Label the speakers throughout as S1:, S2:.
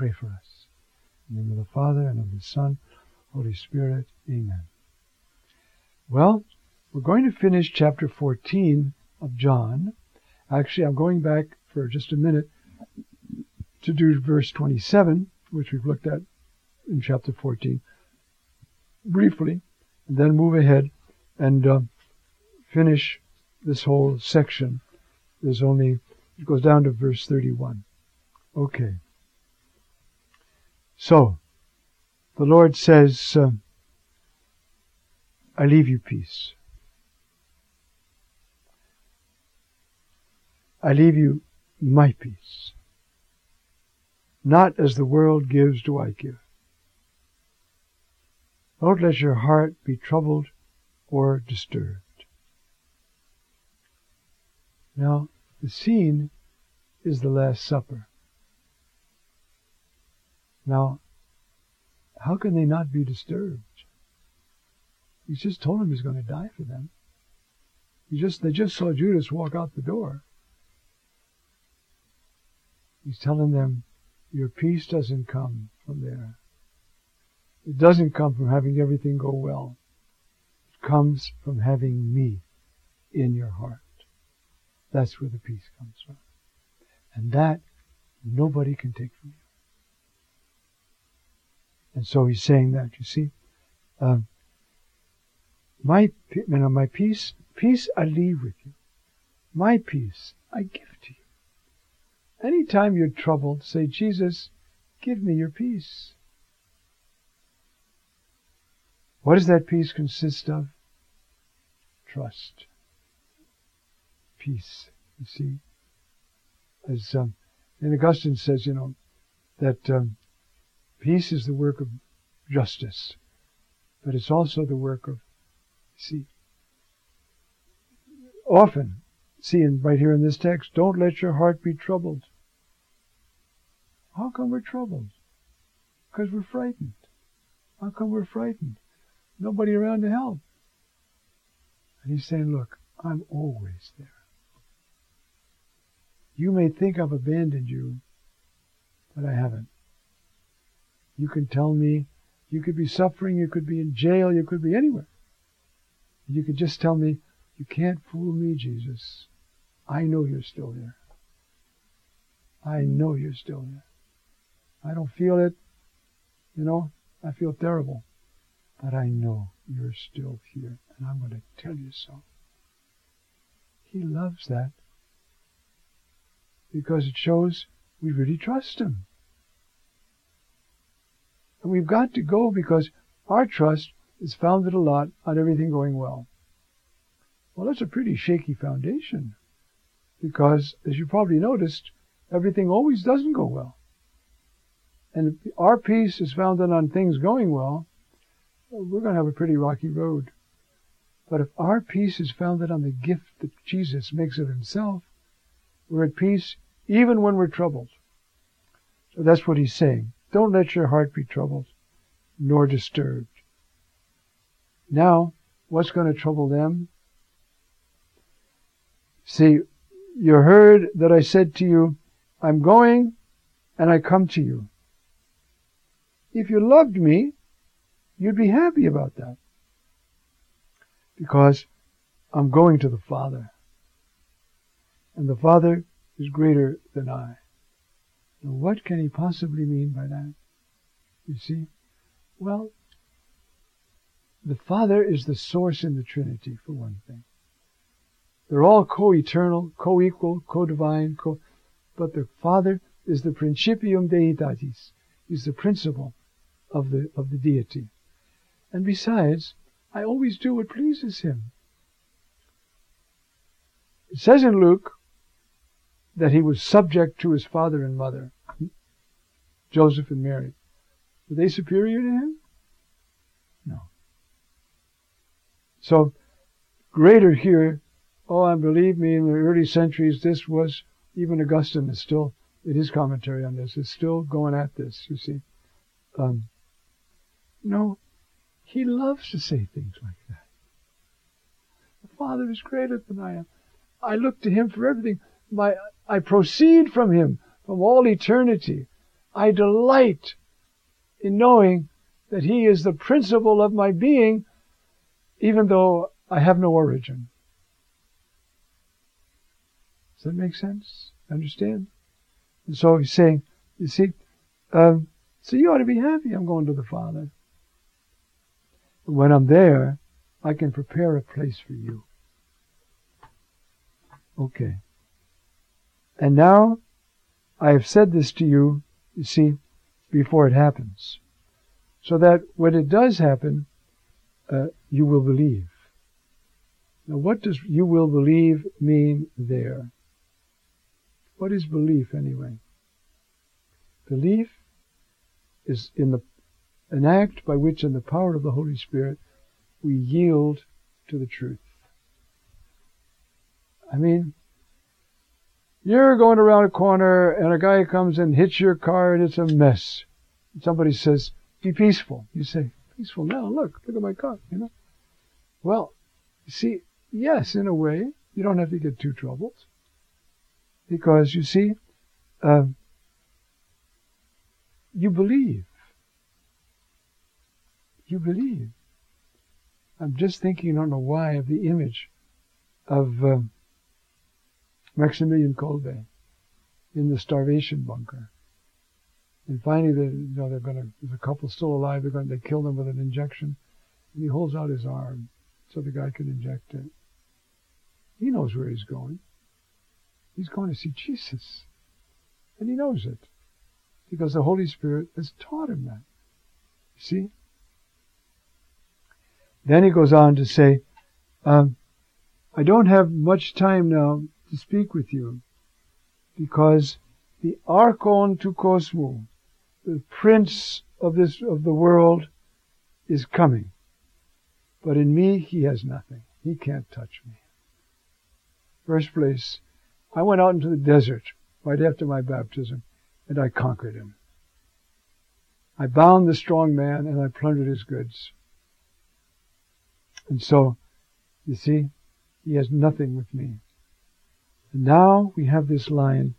S1: pray for us. In the name of the Father, and of the Son, Holy Spirit. Amen. Well, we're going to finish chapter 14 of John. Actually, I'm going back for just a minute to do verse 27, which we've looked at in chapter 14 briefly, and then move ahead and uh, finish this whole section. There's only, it goes down to verse 31. Okay. So, the Lord says, uh, I leave you peace. I leave you my peace. Not as the world gives do I give. Don't let your heart be troubled or disturbed. Now, the scene is the Last Supper. Now, how can they not be disturbed? He's just told them he's going to die for them. He just they just saw Judas walk out the door. He's telling them, your peace doesn't come from there. It doesn't come from having everything go well. It comes from having me in your heart. That's where the peace comes from. And that nobody can take from you. And so he's saying that, you see. Um, my, you know, my peace, peace I leave with you. My peace I give to you. Anytime you're troubled, say, Jesus, give me your peace. What does that peace consist of? Trust. Peace, you see. As um, and Augustine says, you know, that um, peace is the work of justice, but it's also the work of, see, often, see, and right here in this text, don't let your heart be troubled. How come we're troubled? Because we're frightened. How come we're frightened? Nobody around to help. And he's saying, look, I'm always there. You may think I've abandoned you, but I haven't. You can tell me, you could be suffering, you could be in jail, you could be anywhere. You could just tell me, you can't fool me, Jesus. I know you're still there. I mm. know you're still there. I don't feel it. You know, I feel terrible. But I know you're still here, and I'm going to tell you so. He loves that because it shows we really trust Him. And we've got to go because our trust is founded a lot on everything going well. Well, that's a pretty shaky foundation because, as you probably noticed, everything always doesn't go well. And if our peace is founded on things going well, we're going to have a pretty rocky road. But if our peace is founded on the gift that Jesus makes of himself, we're at peace even when we're troubled. So that's what he's saying. Don't let your heart be troubled, nor disturbed. Now, what's going to trouble them? See, you heard that I said to you, I'm going and I come to you. If you loved me, you'd be happy about that. Because I'm going to the Father. And the Father is greater than I. Now, what can he possibly mean by that? You see? Well, the Father is the source in the Trinity, for one thing. They're all co-eternal, co-equal, co-divine, co- but the Father is the principium deitatis. He's the principle of the, of the deity. And besides, I always do what pleases him. It says in Luke that he was subject to his father and mother. Joseph and Mary. Were they superior to him? No. So, greater here, oh, and believe me, in the early centuries, this was, even Augustine is still, in his commentary on this, is still going at this, you see. Um, no, he loves to say things like that. The Father is greater than I am. I look to Him for everything. My, I proceed from Him, from all eternity. I delight in knowing that He is the principle of my being, even though I have no origin. Does that make sense? Understand? And so he's saying, you see, um, so you ought to be happy I'm going to the Father. When I'm there, I can prepare a place for you. Okay. And now, I have said this to you, you see, before it happens. So that when it does happen, uh, you will believe. Now what does you will believe mean there? What is belief anyway? Belief is in the an act by which in the power of the Holy Spirit we yield to the truth. I mean, you're going around a corner and a guy comes and hits your car and it's a mess. Somebody says, be peaceful. You say, peaceful now, look, look at my car, you know. Well, you see, yes, in a way, you don't have to get too troubled. Because you see, uh, you believe. You believe. I'm just thinking, I don't know why, of the image of um, Maximilian Kolbe in the starvation bunker. And finally, the, you know, they're going to, there's a couple still alive, they're going to, they kill them with an injection. And he holds out his arm so the guy can inject it. He knows where he's going. He's going to see Jesus. And he knows it. Because the Holy Spirit has taught him that. See? Then he goes on to say, um, I don't have much time now to speak with you because the archon tou kosmou, the prince of this, of the world is coming. But in me, he has nothing. He can't touch me. First place, I went out into the desert right after my baptism and I conquered him. I bound the strong man and I plundered his goods. And so, you see, he has nothing with me. And now we have this line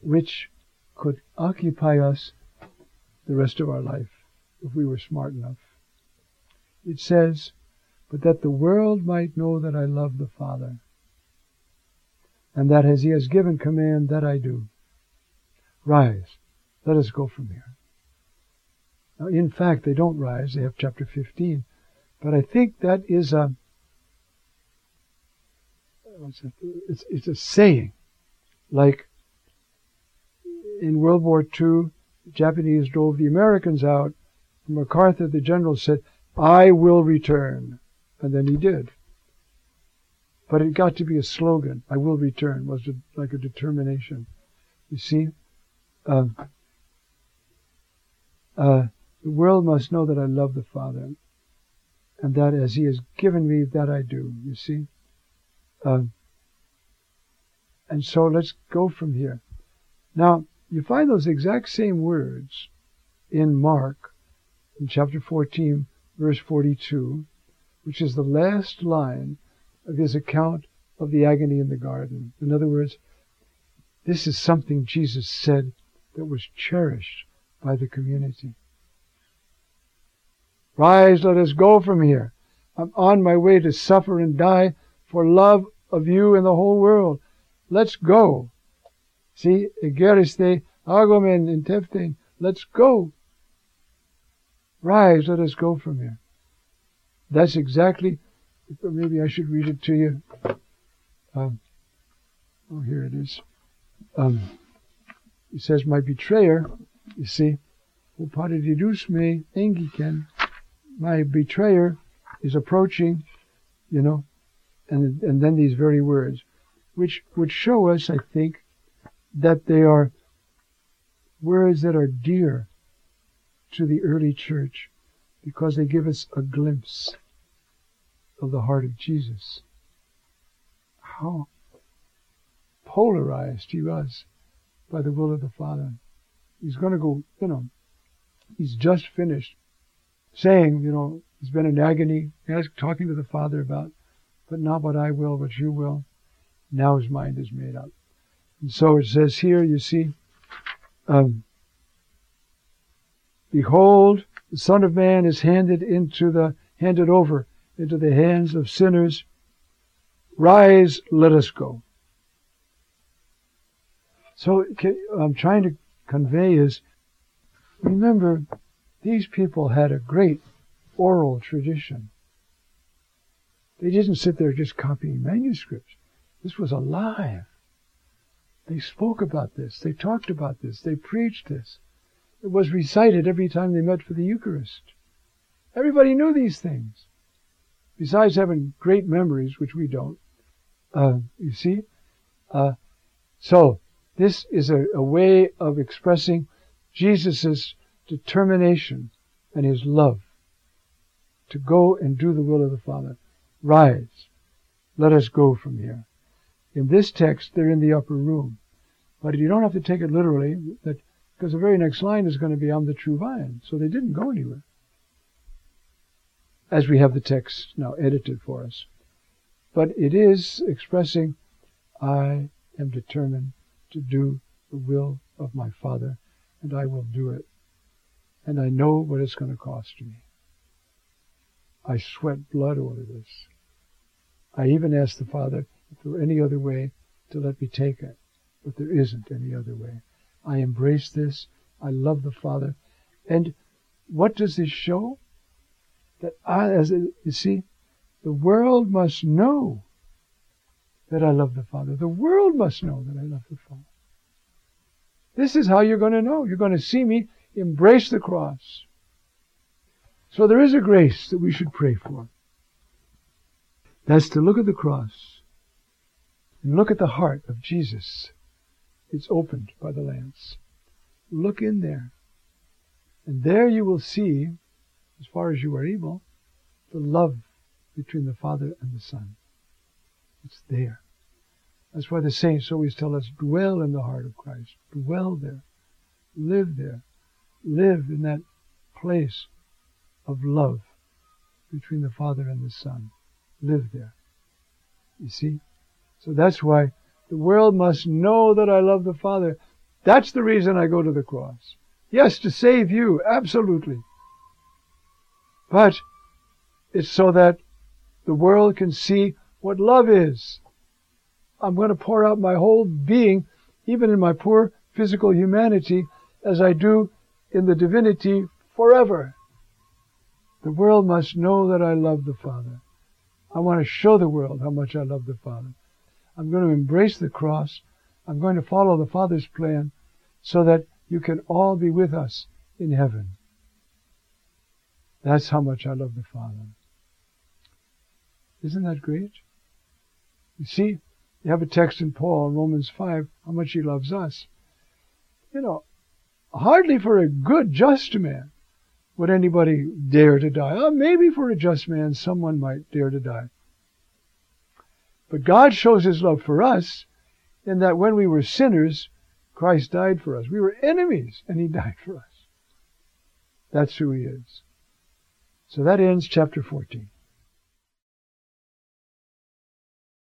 S1: which could occupy us the rest of our life if we were smart enough. It says, but that the world might know that I love the Father, and that as he has given command, that I do. Rise, let us go from here. Now, in fact, they don't rise. They have chapter 15. But I think that is a, it's, it's a saying. Like in World War II, the Japanese drove the Americans out. MacArthur, the general, said, I will return. And then he did. But it got to be a slogan. I will return was like a determination. You see, uh, uh, the world must know that I love the Father and that as He has given me, that I do. You see? Um, and so let's go from here. Now, you find those exact same words in Mark, in chapter 14, verse 42, which is the last line of his account of the agony in the garden. In other words, this is something Jesus said that was cherished by the community. Rise, let us go from here. I'm on my way to suffer and die for love of you and the whole world. Let's go. See, egeriste agomen in. Let's go. Rise, let us go from here. That's exactly, maybe I should read it to you. Um, oh, here it is. Um, he says, my betrayer, you see, o paradidus me engiken, my betrayer is approaching, you know, and, and then these very words, which would show us, I think, that they are words that are dear to the early church because they give us a glimpse of the heart of Jesus. How polarized he was by the will of the Father. He's going to go, you know, he's just finished saying, you know, he's been in agony, he's talking to the Father about, but not what I will, but you will. Now his mind is made up. And so it says here, you see, um, Behold, the Son of Man is handed into the, handed over into the hands of sinners. Rise, let us go. So I'm trying to convey is, remember, these people had a great oral tradition. They didn't sit there just copying manuscripts. This was alive. They spoke about this. They talked about this. They preached this. It was recited every time they met for the Eucharist. Everybody knew these things. Besides having great memories, which we don't. Uh, you see? Uh, so, this is a, a way of expressing Jesus' determination and his love to go and do the will of the Father. Rise. Let us go from here. In this text, they're in the upper room. But you don't have to take it literally, that, because the very next line is going to be, I'm the true vine. So they didn't go anywhere. As we have the text now edited for us. But it is expressing, I am determined to do the will of my Father, and I will do it. And I know what it's going to cost me. I sweat blood over this. I even asked the Father if there were any other way to let me take it. But there isn't any other way. I embrace this. I love the Father. And what does this show? That I, as it, you see, the world must know that I love the Father. The world must know that I love the Father. This is how you're going to know. You're going to see me embrace the cross. So there is a grace that we should pray for. That's to look at the cross and look at the heart of Jesus. It's opened by the lance. Look in there. And there you will see, as far as you are able, the love between the Father and the Son. It's there. That's why the saints always tell us, dwell in the heart of Christ. Dwell there. Live there. Live in that place of love between the Father and the Son. Live there. You see? So that's why the world must know that I love the Father. That's the reason I go to the cross. Yes, to save you, absolutely. But it's so that the world can see what love is. I'm going to pour out my whole being, even in my poor physical humanity, as I do in the divinity forever. The world must know that I love the Father. I want to show the world how much I love the Father. I'm going to embrace the cross. I'm going to follow the Father's plan so that you can all be with us in heaven. That's how much I love the Father. Isn't that great? You see, you have a text in Paul, Romans 5, how much he loves us. You know, hardly for a good, just man would anybody dare to die. Oh, maybe for a just man, someone might dare to die. But God shows his love for us in that when we were sinners, Christ died for us. We were enemies, and he died for us. That's who he is. So that ends chapter 14.